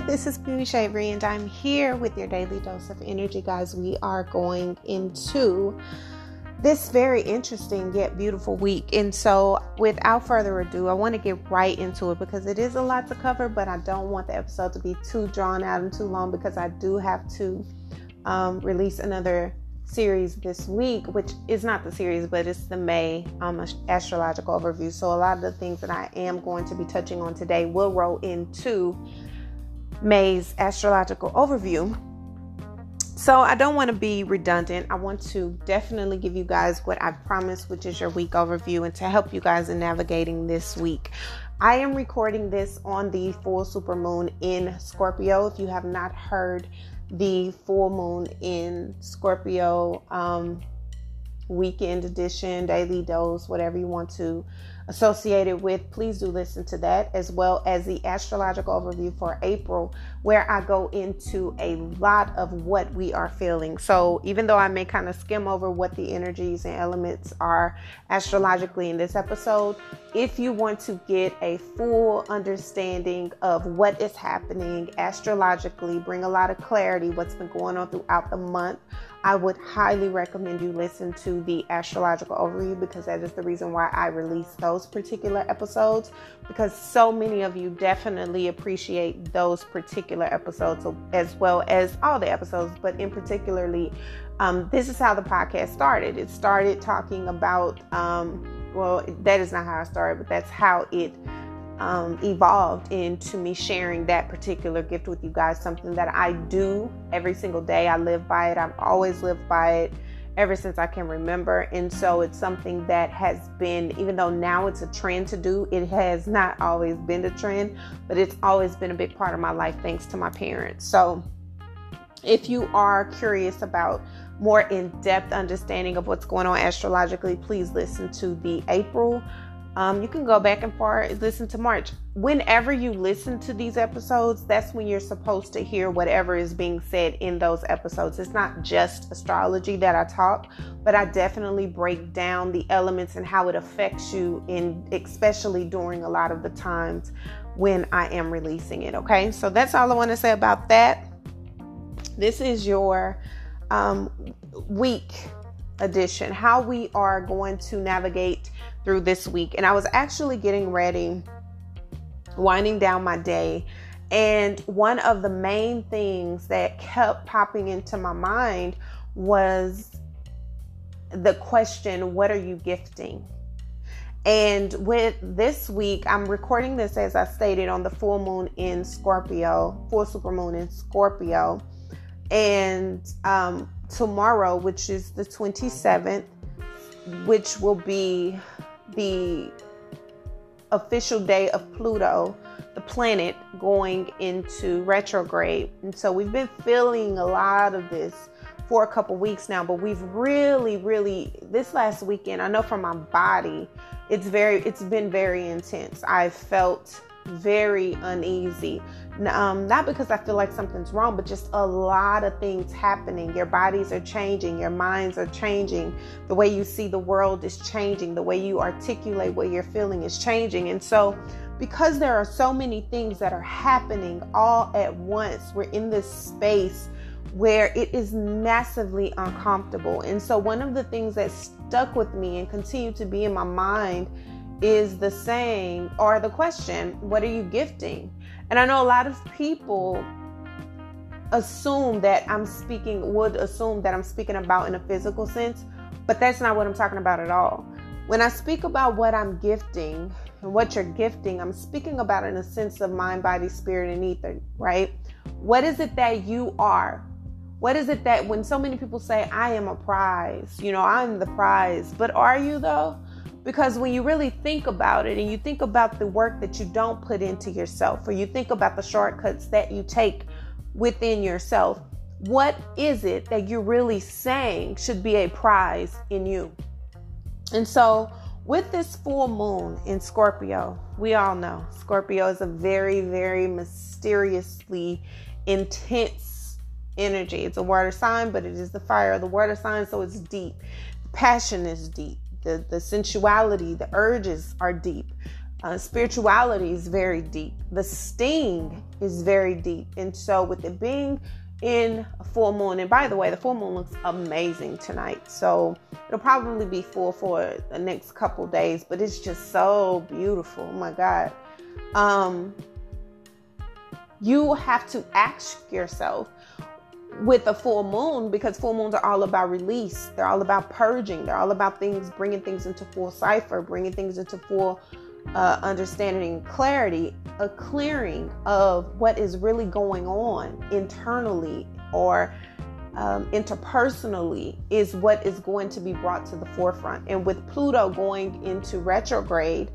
Hi, this is Beauty Shavery, and I'm here with your daily dose of energy, guys. We are going into this very interesting yet beautiful week. And so, without further ado, I want to get right into it because it is a lot to cover, but I don't want the episode to be too drawn out and too long because I do have to um, release another series this week, which is not the series, but it's the May um, astrological overview. So, a lot of the things that I am going to be touching on today will roll into May's astrological overview. So, I don't want to be redundant. I want to definitely give you guys what I promised, which is your week overview, and to help you guys in navigating this week. I am recording this on the full super moon in Scorpio. If you have not heard the full moon in Scorpio um, weekend edition, daily dose, whatever you want to associated with, please do listen to that, as well as the astrological overview for April, where I go into a lot of what we are feeling. So, even though I may kind of skim over what the energies and elements are astrologically in this episode, if you want to get a full understanding of what is happening astrologically, bring a lot of clarity, what's been going on throughout the month I would highly recommend you listen to the astrological overview because that is the reason why I release those particular episodes because so many of you definitely appreciate those particular episodes as well as all the episodes, but in particularly, um, this is how the podcast started. It started talking about, um, well, that is not how I started, but that's how it um, evolved into me sharing that particular gift with you guys. Something that I do every single day. I live by it. I've always lived by it ever since I can remember. And so it's something that has been, even though now it's a trend to do, it has not always been a trend, but it's always been a big part of my life thanks to my parents. So if you are curious about more in depth understanding of what's going on astrologically, please listen to the April um, you can go back and forth, listen to March. Whenever you listen to these episodes, that's when you're supposed to hear whatever is being said in those episodes. It's not just astrology that I talk, but I definitely break down the elements and how it affects you, in especially during a lot of the times when I am releasing it. Okay, so that's all I want to say about that. This is your um, week edition, how we are going to navigate through this week. And I was actually getting ready, winding down my day. And one of the main things that kept popping into my mind was the question, What are you gifting? And with this week, I'm recording this as I stated on the full moon in Scorpio, full super moon in Scorpio. And um, tomorrow, which is the 27th, which will be the official day of Pluto, the planet going into retrograde. And so we've been feeling a lot of this for a couple weeks now, but we've really, really, this last weekend, I know from my body, it's very, it's been very intense. I've felt very uneasy. Um, not because I feel like something's wrong, but just a lot of things happening. Your bodies are changing, your minds are changing, the way you see the world is changing, the way you articulate what you're feeling is changing. And so, because there are so many things that are happening all at once, we're in this space where it is massively uncomfortable. And so, one of the things that stuck with me and continued to be in my mind is the saying or the question, What are you gifting? And I know a lot of people assume that I'm speaking, would assume that I'm speaking about in a physical sense, but that's not what I'm talking about at all. When I speak about what I'm gifting and what you're gifting, I'm speaking about in a sense of mind, body, spirit, and ether, right? What is it that you are? What is it that when so many people say, I am a prize, you know, I'm the prize, but are you though? Because when you really think about it and you think about the work that you don't put into yourself, or you think about the shortcuts that you take within yourself, what is it that you're really saying should be a prize in you? And so, with this full moon in Scorpio, we all know Scorpio is a very, very mysteriously intense energy. It's a water sign, but it is the fire of the water sign, so it's deep. Passion is deep the, the sensuality, the urges are deep. Uh, spirituality is very deep. The sting is very deep. And so, with it being in a full moon, and by the way, the full moon looks amazing tonight. So, it'll probably be full for the next couple days, but it's just so beautiful. Oh my God. Um, you have to ask yourself with a full moon because full moons are all about release. They're all about purging. They're all about things, bringing things into full cipher, bringing things into full uh, understanding and clarity, a clearing of what is really going on internally or um, interpersonally is what is going to be brought to the forefront. And with Pluto going into retrograde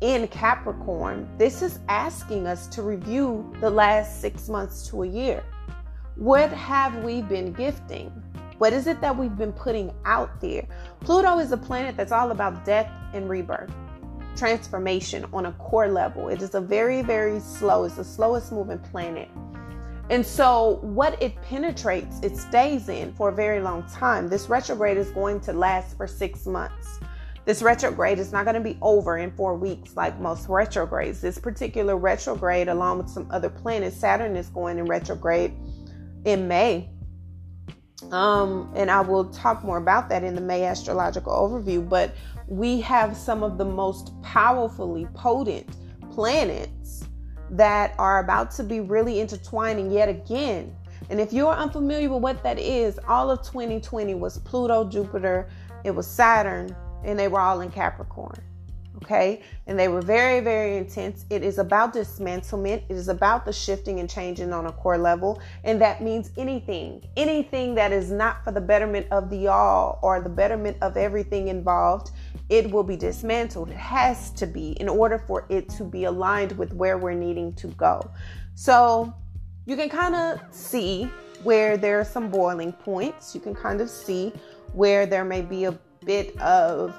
in Capricorn, this is asking us to review the last six months to a year. What have we been gifting? What is it that we've been putting out there? Pluto is a planet that's all about death and rebirth transformation on a core level. It is a very, very slow, it's the slowest moving planet. And so, what it penetrates, it stays in for a very long time. This retrograde is going to last for six months. This retrograde is not going to be over in four weeks like most retrogrades. This particular retrograde, along with some other planets, Saturn is going in retrograde in May. Um, and I will talk more about that in the May astrological overview. But we have some of the most powerfully potent planets that are about to be really intertwining yet again. And if you're unfamiliar with what that is, all of 2020 was Pluto, Jupiter, it was Saturn, and they were all in Capricorn okay? And they were very, very intense. It is about dismantlement, it is about the shifting and changing on a core level. And that means anything, anything that is not for the betterment of the all or the betterment of everything involved, it will be dismantled. It has to be in order for it to be aligned with where we're needing to go. So you can kind of see where there are some boiling points. You can kind of see where there may be a bit of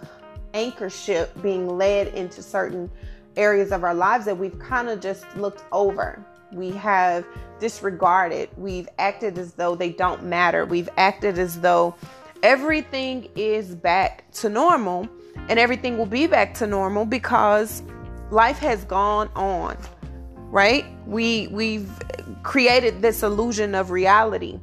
anchor ship being led into certain areas of our lives that we've kind of just looked over. We have disregarded. We've acted as though they don't matter. We've acted as though everything is back to normal and everything will be back to normal because life has gone on. Right? We we've created this illusion of reality.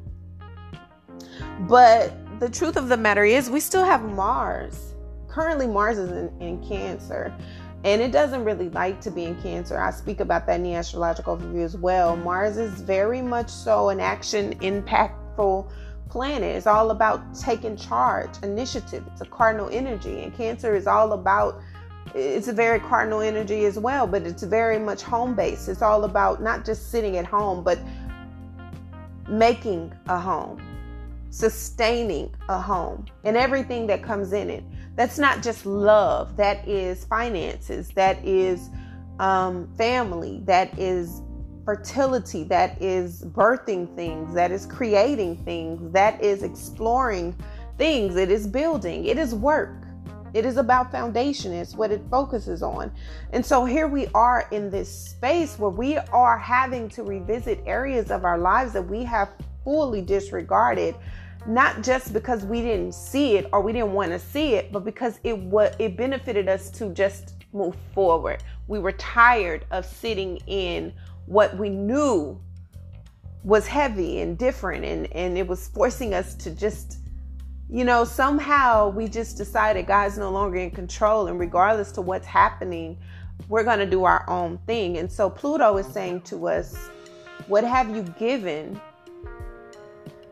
But the truth of the matter is we still have Mars currently Mars is in, in Cancer. And it doesn't really like to be in Cancer. I speak about that in the astrological review as well. Mars is very much so an action impactful planet. It's all about taking charge, initiative. It's a cardinal energy. And Cancer is all about it's a very cardinal energy as well, but it's very much home based. It's all about not just sitting at home, but making a home, sustaining a home, and everything that comes in it. That's not just love, that is finances, that is um, family, that is fertility, that is birthing things, that is creating things, that is exploring things, it is building, it is work. It is about foundation, it's what it focuses on. And so here we are in this space where we are having to revisit areas of our lives that we have fully disregarded not just because we didn't see it or we didn't want to see it, but because it what it benefited us to just move forward. We were tired of sitting in what we knew was heavy and different and, and it was forcing us to just you know somehow we just decided god's no longer in control and regardless to what's happening we're going to do our own thing and so pluto is saying to us what have you given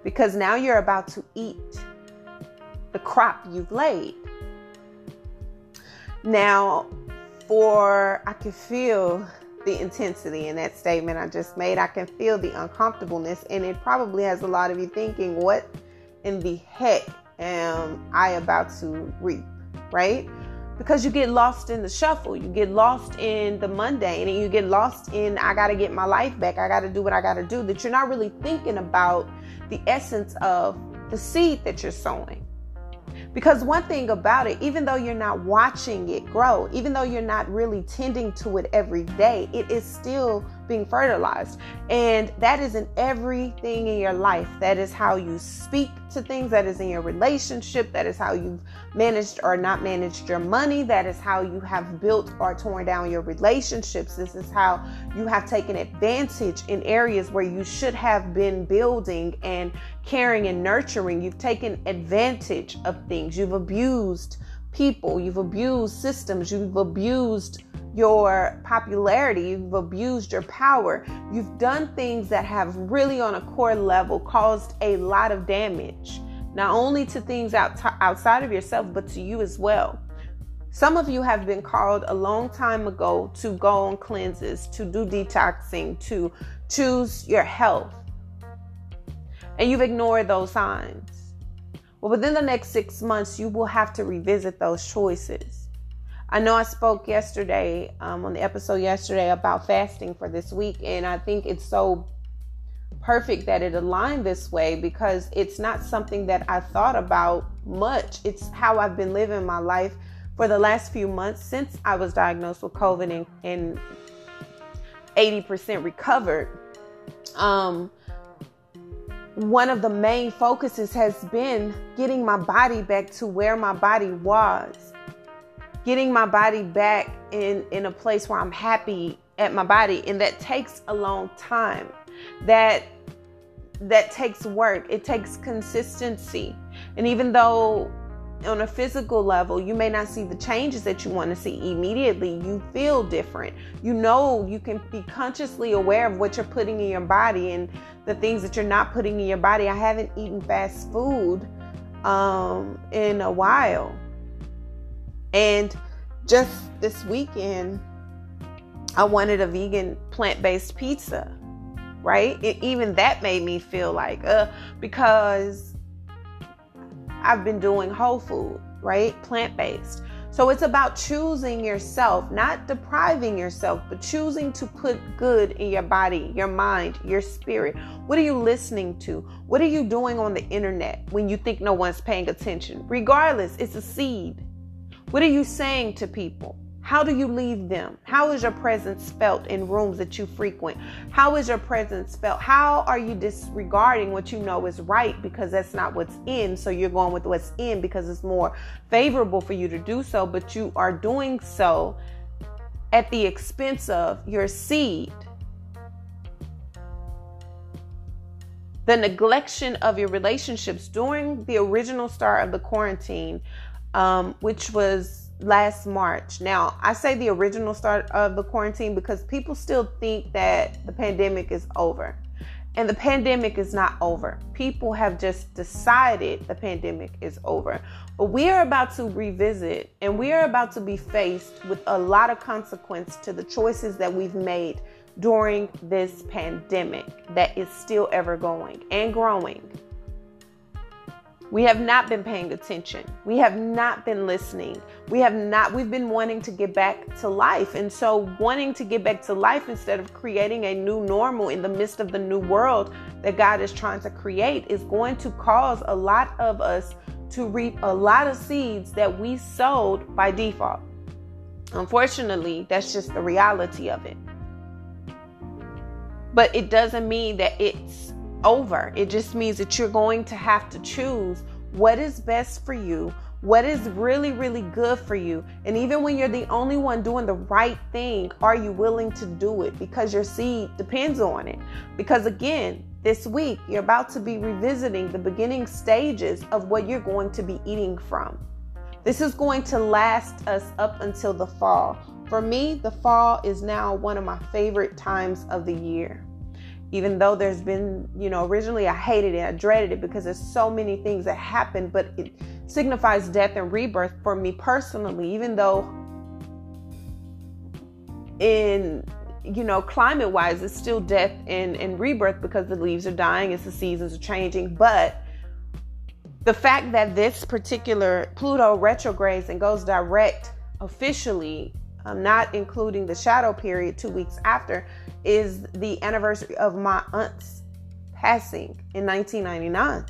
because now you're about to eat the crop you've laid. Now, for I can feel the intensity in that statement I just made. I can feel the uncomfortableness, and it probably has a lot of you thinking, what in the heck am I about to reap? Right? Because you get lost in the shuffle, you get lost in the mundane, and you get lost in, I got to get my life back, I got to do what I got to do, that you're not really thinking about the essence of the seed that you're sowing. Because one thing about it, even though you're not watching it grow, even though you're not really tending to it every day, it is still being fertilized. And that is in everything in your life. That is how you speak to things, that is in your relationship, that is how you've managed or not managed your money, that is how you have built or torn down your relationships. This is how you have taken advantage in areas where you should have been building and caring and nurturing. You've taken advantage of things, you've abused people, you've abused systems, you've abused your popularity, you've abused your power, you've done things that have really, on a core level, caused a lot of damage, not only to things out outside of yourself, but to you as well. Some of you have been called a long time ago to go on cleanses, to do detoxing, to choose your health. And you've ignored those signs. Well, within the next six months, you will have to revisit those choices I know I spoke yesterday um, on the episode yesterday about fasting for this week, and I think it's so perfect that it aligned this way because it's not something that I thought about much. It's how I've been living my life for the last few months since I was diagnosed with COVID and, and 80% recovered. Um, one of the main focuses has been getting my body back to where my body was getting my body back in in a place where I'm happy at my body and that takes a long time. That that takes work. It takes consistency. And even though on a physical level you may not see the changes that you want to see immediately you feel different. You know you can be consciously aware of what you're putting in your body and the things that you're not putting in your body. I haven't eaten fast food um, in a while and just this weekend, I wanted a vegan plant based pizza, right? It, even that made me feel like, uh, because I've been doing whole food, right? Plant based. So it's about choosing yourself, not depriving yourself, but choosing to put good in your body, your mind, your spirit. What are you listening to? What are you doing on the internet when you think no one's paying attention? Regardless, it's a seed. What are you saying to people? How do you leave them? How is your presence felt in rooms that you frequent? How is your presence felt? How are you disregarding what you know is right because that's not what's in? So you're going with what's in because it's more favorable for you to do so, but you are doing so at the expense of your seed. The neglection of your relationships during the original start of the quarantine um, which was last March. Now, I say the original start of the quarantine because people still think that the pandemic is over. And the pandemic is not over. People have just decided the pandemic is over. But we are about to revisit and we are about to be faced with a lot of consequence to the choices that we've made during this pandemic that is still ever going and growing. We have not been paying attention. We have not been listening. We have not, we've been wanting to get back to life. And so, wanting to get back to life instead of creating a new normal in the midst of the new world that God is trying to create is going to cause a lot of us to reap a lot of seeds that we sowed by default. Unfortunately, that's just the reality of it. But it doesn't mean that it's over. It just means that you're going to have to choose what is best for you, what is really, really good for you. And even when you're the only one doing the right thing, are you willing to do it? Because your seed depends on it. Because again, this week, you're about to be revisiting the beginning stages of what you're going to be eating from. This is going to last us up until the fall. For me, the fall is now one of my favorite times of the year even though there's been, you know, originally I hated it, I dreaded it because there's so many things that happen, but it signifies death and rebirth for me personally, even though in you know, climate wise, it's still death and, and rebirth because the leaves are dying, as the seasons are changing. But the fact that this particular Pluto retrogrades and goes direct officially um, not including the shadow period two weeks after, is the anniversary of my aunt's passing in 1999.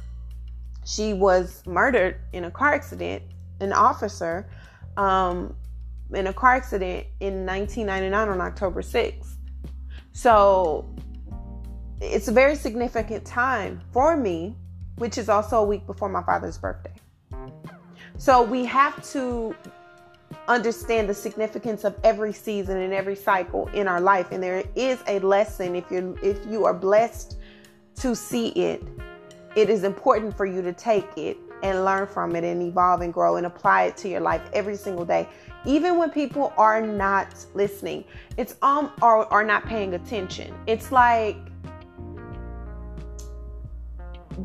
She was murdered in a car accident, an officer, um, in a car accident in 1999 on October 6th. So it's a very significant time for me, which is also a week before my father's birthday. So we have to understand the significance of every season and every cycle in our life. And there is a lesson if you're if you are blessed to see it it is important for you to take it and learn from it and evolve and grow and apply it to your life every single day. Even when people are not listening it's um or are not paying attention. It's like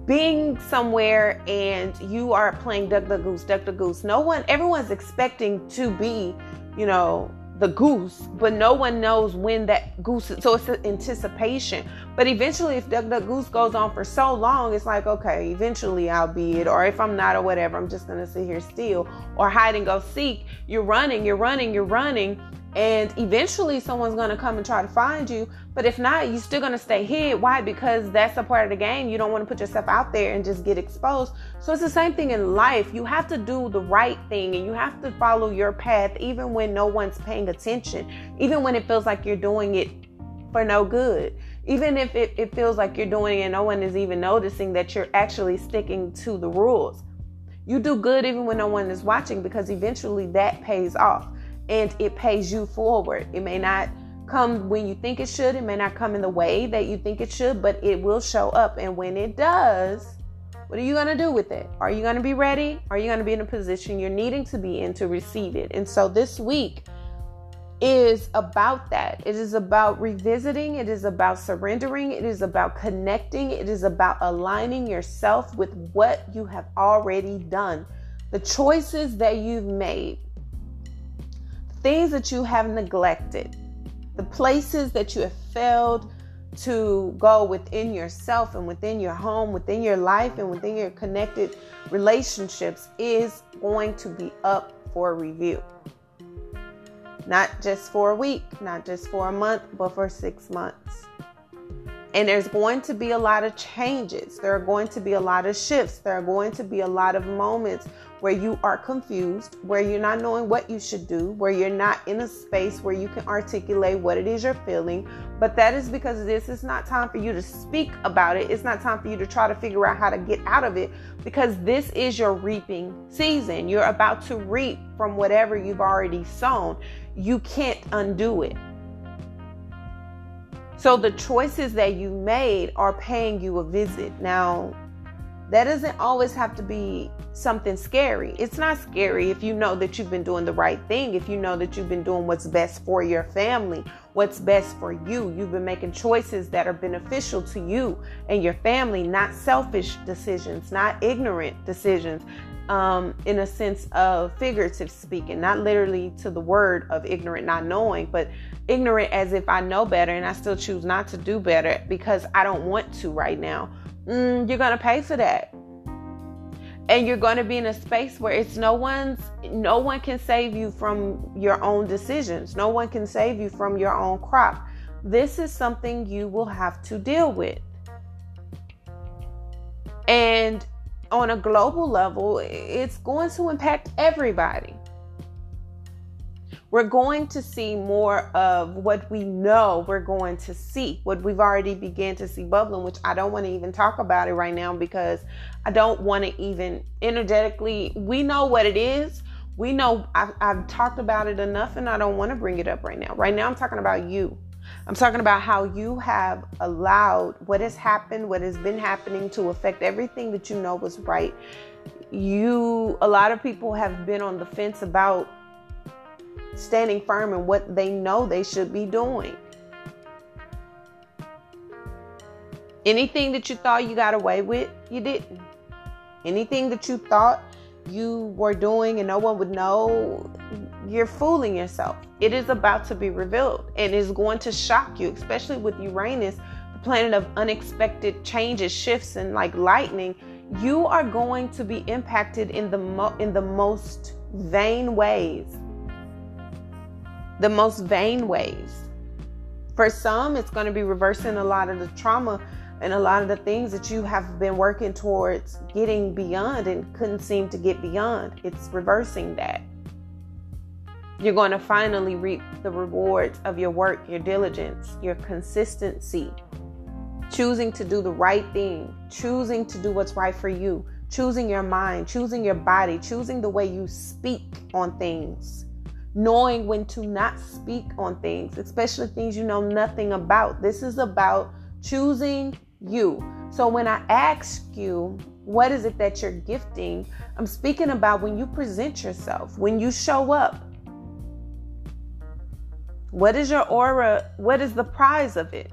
being somewhere and you are playing duck the goose duck the goose. No one everyone's expecting to be you know the goose but no one knows when that goose so it's anticipation. But eventually if duck duck goose goes on for so long it's like okay eventually i'll be it. Or if i'm not or whatever i'm just gonna sit here still. Or hide and go seek. You're running you're running you're running and eventually someone's going to come and try to find you. But if not you're still going to stay hid. Why? Because that's a part of the game. You don't want to put yourself out there and just get exposed. So it's the same thing in life. You have to do the right thing and you have to follow your path even when no one's paying attention even when it feels like you're doing it for no good. Even if it, it feels like you're doing it and no one is even noticing that you're actually sticking to the rules. You do good even when no one is watching because eventually that pays off and it pays you forward. It may not come when you think it should, it may not come in the way that you think it should, but it will show up. And when it does, what are you going to do with it? Are you going to be ready? Are you going to be in a position you're needing to be in to receive it? And so this week is about that. It is about revisiting, it is about surrendering, it is about connecting, it is about aligning yourself with what you have already done. The choices that you've made things that you have neglected, the places that you have failed to go within yourself and within your home, within your life, and within your connected relationships is going to be up for review. Not just for a week, not just for a month, but for six months. And there's going to be a lot of changes. There are going to be a lot of shifts. There are going to be a lot of moments where you are confused, where you're not knowing what you should do, where you're not in a space where you can articulate what it is you're feeling. But that is because this is not time for you to speak about it. It's not time for you to try to figure out how to get out of it because this is your reaping season. You're about to reap from whatever you've already sown. You can't undo it. So the choices that you made are paying you a visit. Now, that doesn't always have to be something scary. It's not scary if you know that you've been doing the right thing, if you know that you've been doing what's best for your family, what's best for you. You've been making choices that are beneficial to you and your family, not selfish decisions, not ignorant decisions. Um, in a sense of figurative speaking, not literally to the word of ignorant, not knowing, but ignorant as if I know better and I still choose not to do better because I don't want to right now. Mm, you're to pay for that. And you're going to be in a space where it's no one's no one can save you from your own decisions. No one can save you from your own crop. This is something you will have to deal with. And on a global level, it's going to impact everybody we're going to see more of what we know we're going to see, what we've already began to see bubbling, which I don't want to even talk about it right now because I don't want to even energetically, we know what it is. We know I've, I've talked about it enough and I don't want to bring it up right now. Right now, I'm talking about you. I'm talking about how you have allowed what has happened, what has been happening to affect everything that you know was right. You, a lot of people have been on the fence about standing firm in what they know they should be doing. Anything that you thought you got away with, you didn't. Anything that you thought you were doing and no one would know, you're fooling yourself. It is about to be revealed and is going to shock you, especially with Uranus, the planet of unexpected changes, shifts, and like lightning. You are going to be impacted in the mo- in the most vain ways the most vain ways. For some, it's going to be reversing a lot of the trauma and a lot of the things that you have been working towards getting beyond and couldn't seem to get beyond. It's reversing that. You're going to finally reap the rewards of your work, your diligence, your consistency, choosing to do the right thing, choosing to do what's right for you, choosing your mind, choosing your body, choosing the way you speak on things, knowing when to not speak on things, especially things you know nothing about. This is about choosing you. So when I ask you, what is it that you're gifting? I'm speaking about when you present yourself, when you show up. What is your aura? What is the prize of it?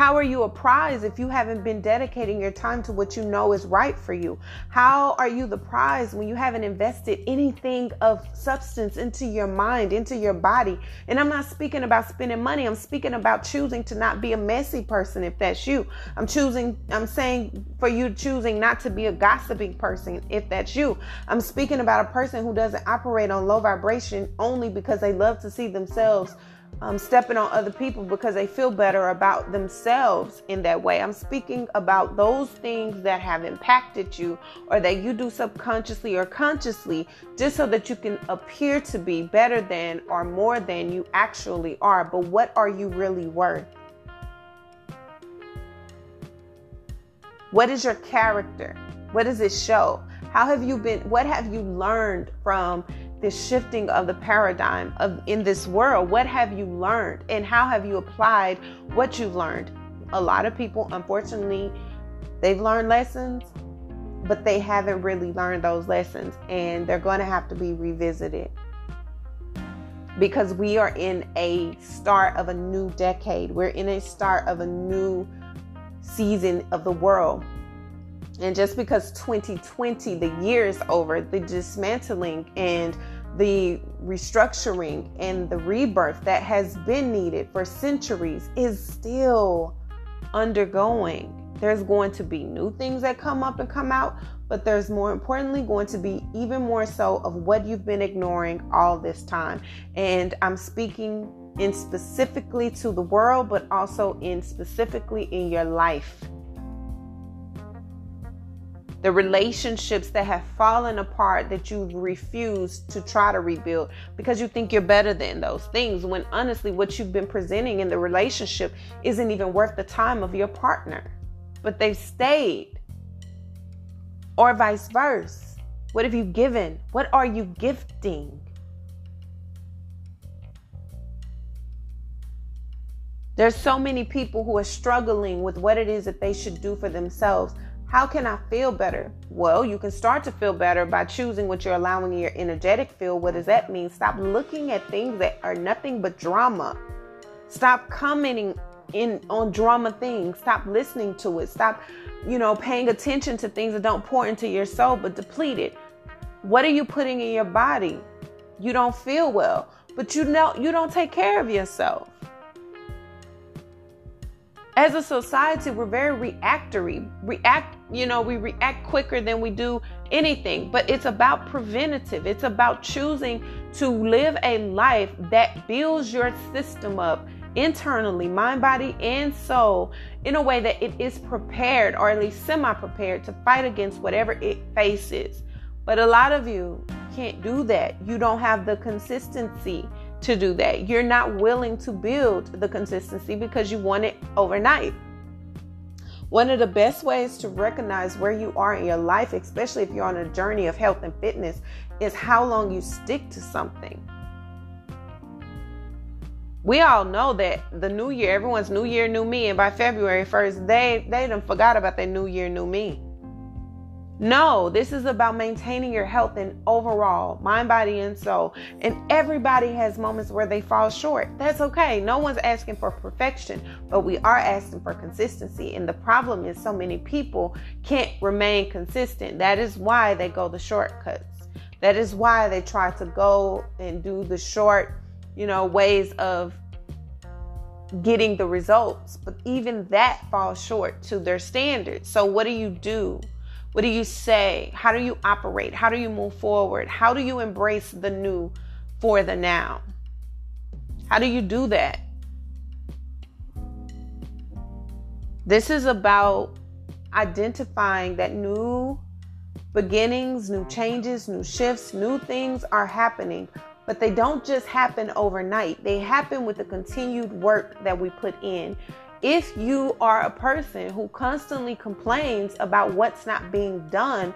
How are you a prize if you haven't been dedicating your time to what you know is right for you? How are you the prize when you haven't invested anything of substance into your mind, into your body? And I'm not speaking about spending money. I'm speaking about choosing to not be a messy person if that's you. I'm choosing, I'm saying for you choosing not to be a gossiping person if that's you. I'm speaking about a person who doesn't operate on low vibration only because they love to see themselves um, stepping on other people because they feel better about themselves in that way. I'm speaking about those things that have impacted you or that you do subconsciously or consciously just so that you can appear to be better than or more than you actually are. But what are you really worth? What is your character? What does it show? How have you been? What have you learned from this shifting of the paradigm of in this world what have you learned and how have you applied what you've learned? A lot of people unfortunately they've learned lessons but they haven't really learned those lessons and they're going to have to be revisited. Because we are in a start of a new decade. We're in a start of a new season of the world and just because 2020, the year is over, the dismantling and the restructuring and the rebirth that has been needed for centuries is still undergoing. There's going to be new things that come up and come out, but there's more importantly going to be even more so of what you've been ignoring all this time. And I'm speaking in specifically to the world, but also in specifically in your life the relationships that have fallen apart that you've refused to try to rebuild because you think you're better than those things when honestly what you've been presenting in the relationship isn't even worth the time of your partner but they've stayed or vice versa. What have you given? What are you gifting? There's so many people who are struggling with what it is that they should do for themselves how can I feel better? Well, you can start to feel better by choosing what you're allowing in your energetic field. What does that mean? Stop looking at things that are nothing but drama. Stop commenting in on drama things. Stop listening to it. Stop, you know, paying attention to things that don't pour into your soul but deplete it. What are you putting in your body? You don't feel well, but you know you don't take care of yourself as a society we're very reactory react you know we react quicker than we do anything but it's about preventative it's about choosing to live a life that builds your system up internally mind body and soul in a way that it is prepared or at least semi prepared to fight against whatever it faces but a lot of you can't do that you don't have the consistency to do that. You're not willing to build the consistency because you want it overnight. One of the best ways to recognize where you are in your life, especially if you're on a journey of health and fitness, is how long you stick to something. We all know that the new year, everyone's new year, new me, and by February 1st, they they done forgot about their new year, new me. No, this is about maintaining your health and overall mind, body, and soul. And everybody has moments where they fall short. That's okay. No one's asking for perfection, but we are asking for consistency. And the problem is, so many people can't remain consistent. That is why they go the shortcuts. That is why they try to go and do the short, you know, ways of getting the results. But even that falls short to their standards. So, what do you do? What do you say? How do you operate? How do you move forward? How do you embrace the new for the now? How do you do that? This is about identifying that new beginnings, new changes, new shifts, new things are happening. But they don't just happen overnight, they happen with the continued work that we put in. If you are a person who constantly complains about what's not being done,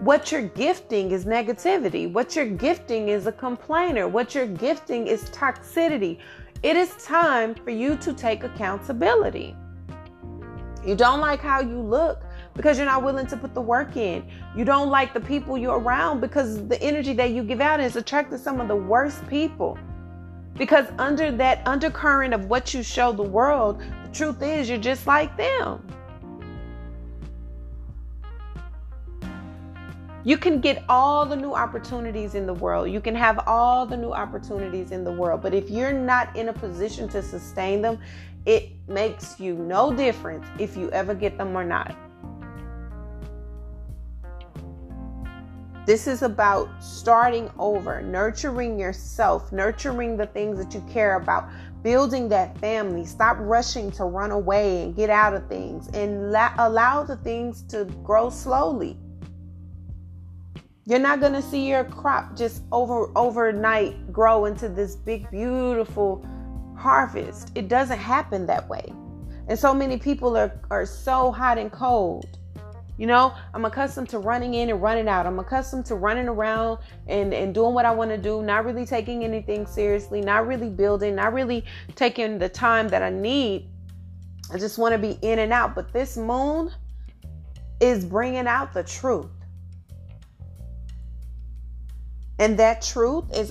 what you're gifting is negativity. What you're gifting is a complainer. What you're gifting is toxicity. It is time for you to take accountability. You don't like how you look because you're not willing to put the work in. You don't like the people you're around because the energy that you give out is attracting some of the worst people. Because under that undercurrent of what you show the world, truth is you're just like them. You can get all the new opportunities in the world. You can have all the new opportunities in the world. But if you're not in a position to sustain them, it makes you no difference if you ever get them or not. This is about starting over, nurturing yourself, nurturing the things that you care about, building that family. Stop rushing to run away and get out of things and la- allow the things to grow slowly. You're not going to see your crop just over overnight grow into this big beautiful harvest. It doesn't happen that way. And so many people are are so hot and cold. You know, I'm accustomed to running in and running out. I'm accustomed to running around and, and doing what I want to do, not really taking anything seriously, not really building, not really taking the time that I need. I just want to be in and out. But this moon is bringing out the truth. And that truth is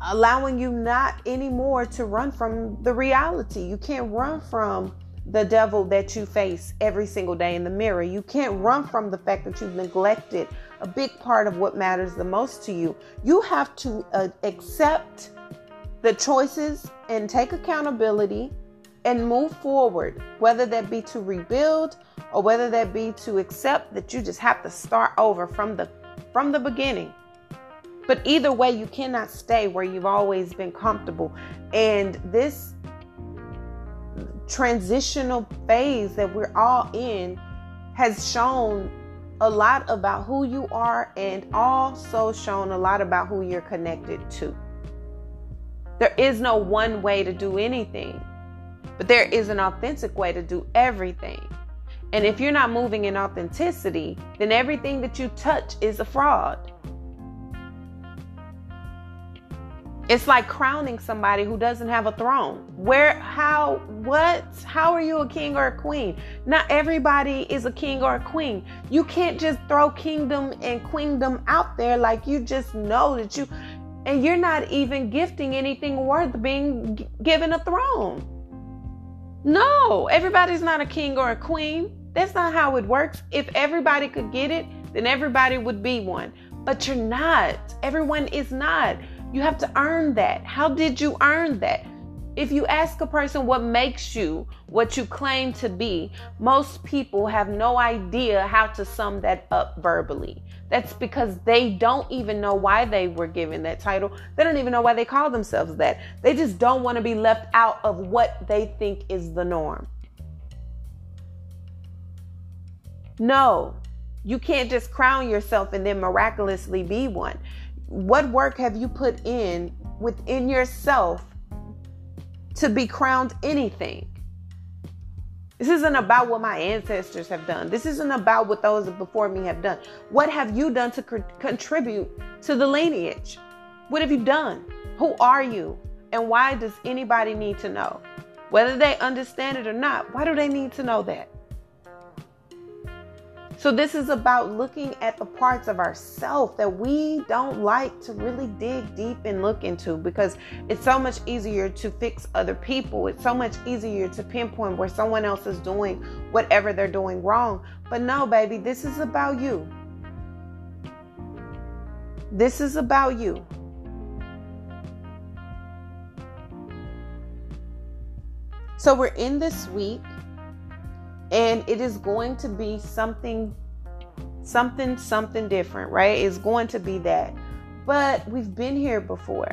allowing you not anymore to run from the reality. You can't run from the devil that you face every single day in the mirror. You can't run from the fact that you've neglected a big part of what matters the most to you. You have to uh, accept the choices and take accountability and move forward, whether that be to rebuild or whether that be to accept that you just have to start over from the from the beginning. But either way, you cannot stay where you've always been comfortable. And this transitional phase that we're all in has shown a lot about who you are and also shown a lot about who you're connected to. There is no one way to do anything, but there is an authentic way to do everything. And if you're not moving in authenticity, then everything that you touch is a fraud. It's like crowning somebody who doesn't have a throne. Where, how, what, how are you a king or a queen? Not everybody is a king or a queen. You can't just throw kingdom and queendom out there like you just know that you, and you're not even gifting anything worth being given a throne. No, everybody's not a king or a queen. That's not how it works. If everybody could get it, then everybody would be one. But you're not. Everyone is not. You have to earn that. How did you earn that? If you ask a person what makes you what you claim to be, most people have no idea how to sum that up verbally. That's because they don't even know why they were given that title. They don't even know why they call themselves that. They just don't want to be left out of what they think is the norm. No, you can't just crown yourself and then miraculously be one what work have you put in within yourself to be crowned anything? This isn't about what my ancestors have done. This isn't about what those before me have done. What have you done to co- contribute to the lineage? What have you done? Who are you? And why does anybody need to know? Whether they understand it or not, why do they need to know that? So, this is about looking at the parts of ourself that we don't like to really dig deep and look into because it's so much easier to fix other people. It's so much easier to pinpoint where someone else is doing whatever they're doing wrong. But no, baby, this is about you. This is about you. So, we're in this week and it is going to be something something something different right it's going to be that but we've been here before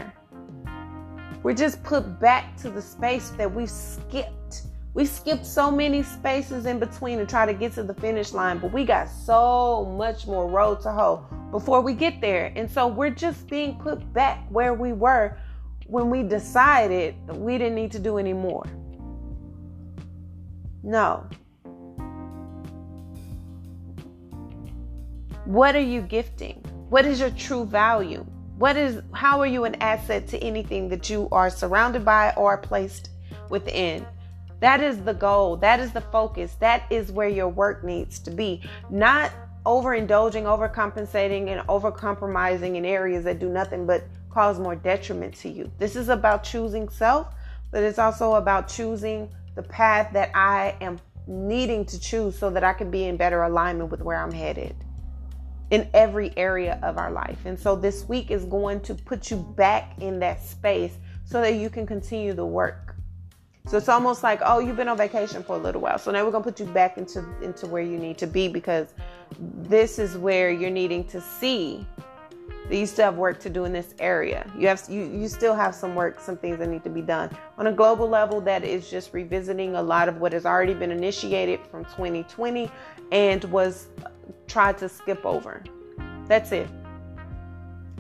we're just put back to the space that we've skipped We skipped so many spaces in between to try to get to the finish line, but we got so much more road to hoe before we get there. And so we're just being put back where we were when we decided we didn't need to do any more. No. What are you gifting? What is your true value? What is how are you an asset to anything that you are surrounded by or placed within? That is the goal. That is the focus. That is where your work needs to be. Not overindulging, overcompensating, and overcompromising in areas that do nothing but cause more detriment to you. This is about choosing self, but it's also about choosing the path that I am needing to choose so that I can be in better alignment with where I'm headed in every area of our life. And so this week is going to put you back in that space so that you can continue the work. So it's almost like, oh, you've been on vacation for a little while. So now we're going to put you back into into where you need to be because this is where you're needing to see you still have work to do in this area. You have you you still have some work, some things that need to be done. On a global level, that is just revisiting a lot of what has already been initiated from 2020 and was tried to skip over. That's it.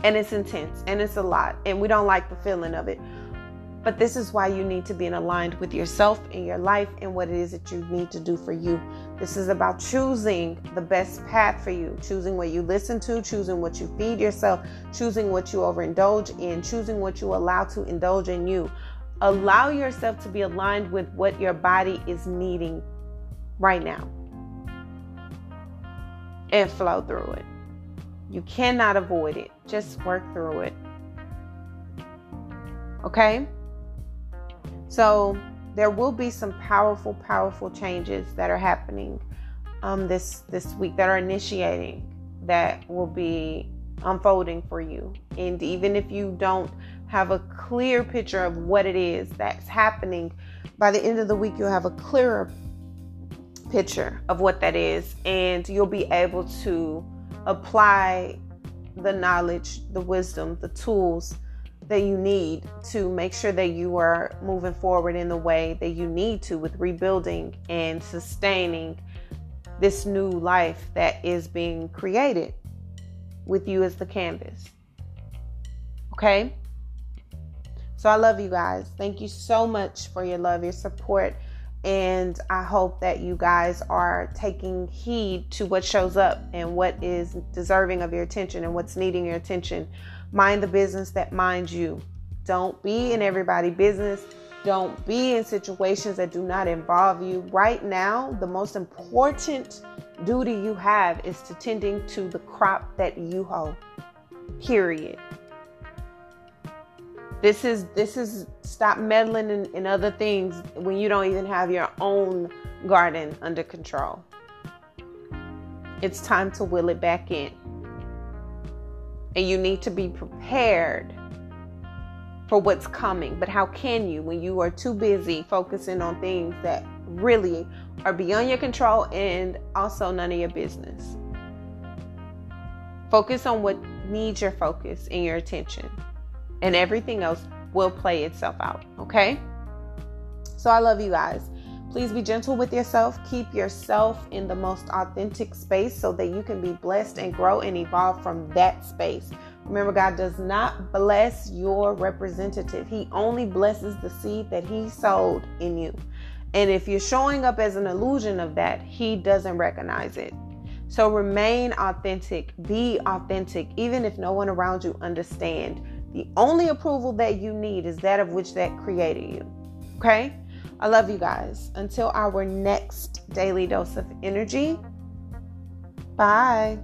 And it's intense and it's a lot. And we don't like the feeling of it. But this is why you need to be in aligned with yourself and your life and what it is that you need to do for you. This is about choosing the best path for you, choosing what you listen to, choosing what you feed yourself, choosing what you overindulge in, choosing what you allow to indulge in you. Allow yourself to be aligned with what your body is needing right now and flow through it. You cannot avoid it. Just work through it. Okay? So, there will be some powerful, powerful changes that are happening um, this this week that are initiating that will be unfolding for you. And even if you don't have a clear picture of what it is that's happening, by the end of the week you'll have a clearer picture of what that is, and you'll be able to apply the knowledge, the wisdom, the tools that you need to make sure that you are moving forward in the way that you need to with rebuilding and sustaining this new life that is being created with you as the canvas. Okay? So I love you guys. Thank you so much for your love, your support and I hope that you guys are taking heed to what shows up and what is deserving of your attention and what's needing your attention. Mind the business that minds you. Don't be in everybody's business. Don't be in situations that do not involve you. Right now, the most important duty you have is to tending to the crop that you hoe. Period. This is this is stop meddling in, in other things when you don't even have your own garden under control. It's time to will it back in. And you need to be prepared for what's coming. But how can you when you are too busy focusing on things that really are beyond your control and also none of your business? Focus on what needs your focus and your attention and everything else will play itself out. Okay? So I love you guys. Please be gentle with yourself. Keep yourself in the most authentic space so that you can be blessed and grow and evolve from that space. Remember, God does not bless your representative, He only blesses the seed that He sowed in you. And if you're showing up as an illusion of that, He doesn't recognize it. So remain authentic, be authentic, even if no one around you understand. The only approval that you need is that of which that created you. Okay? I love you guys. Until our next daily dose of energy. Bye.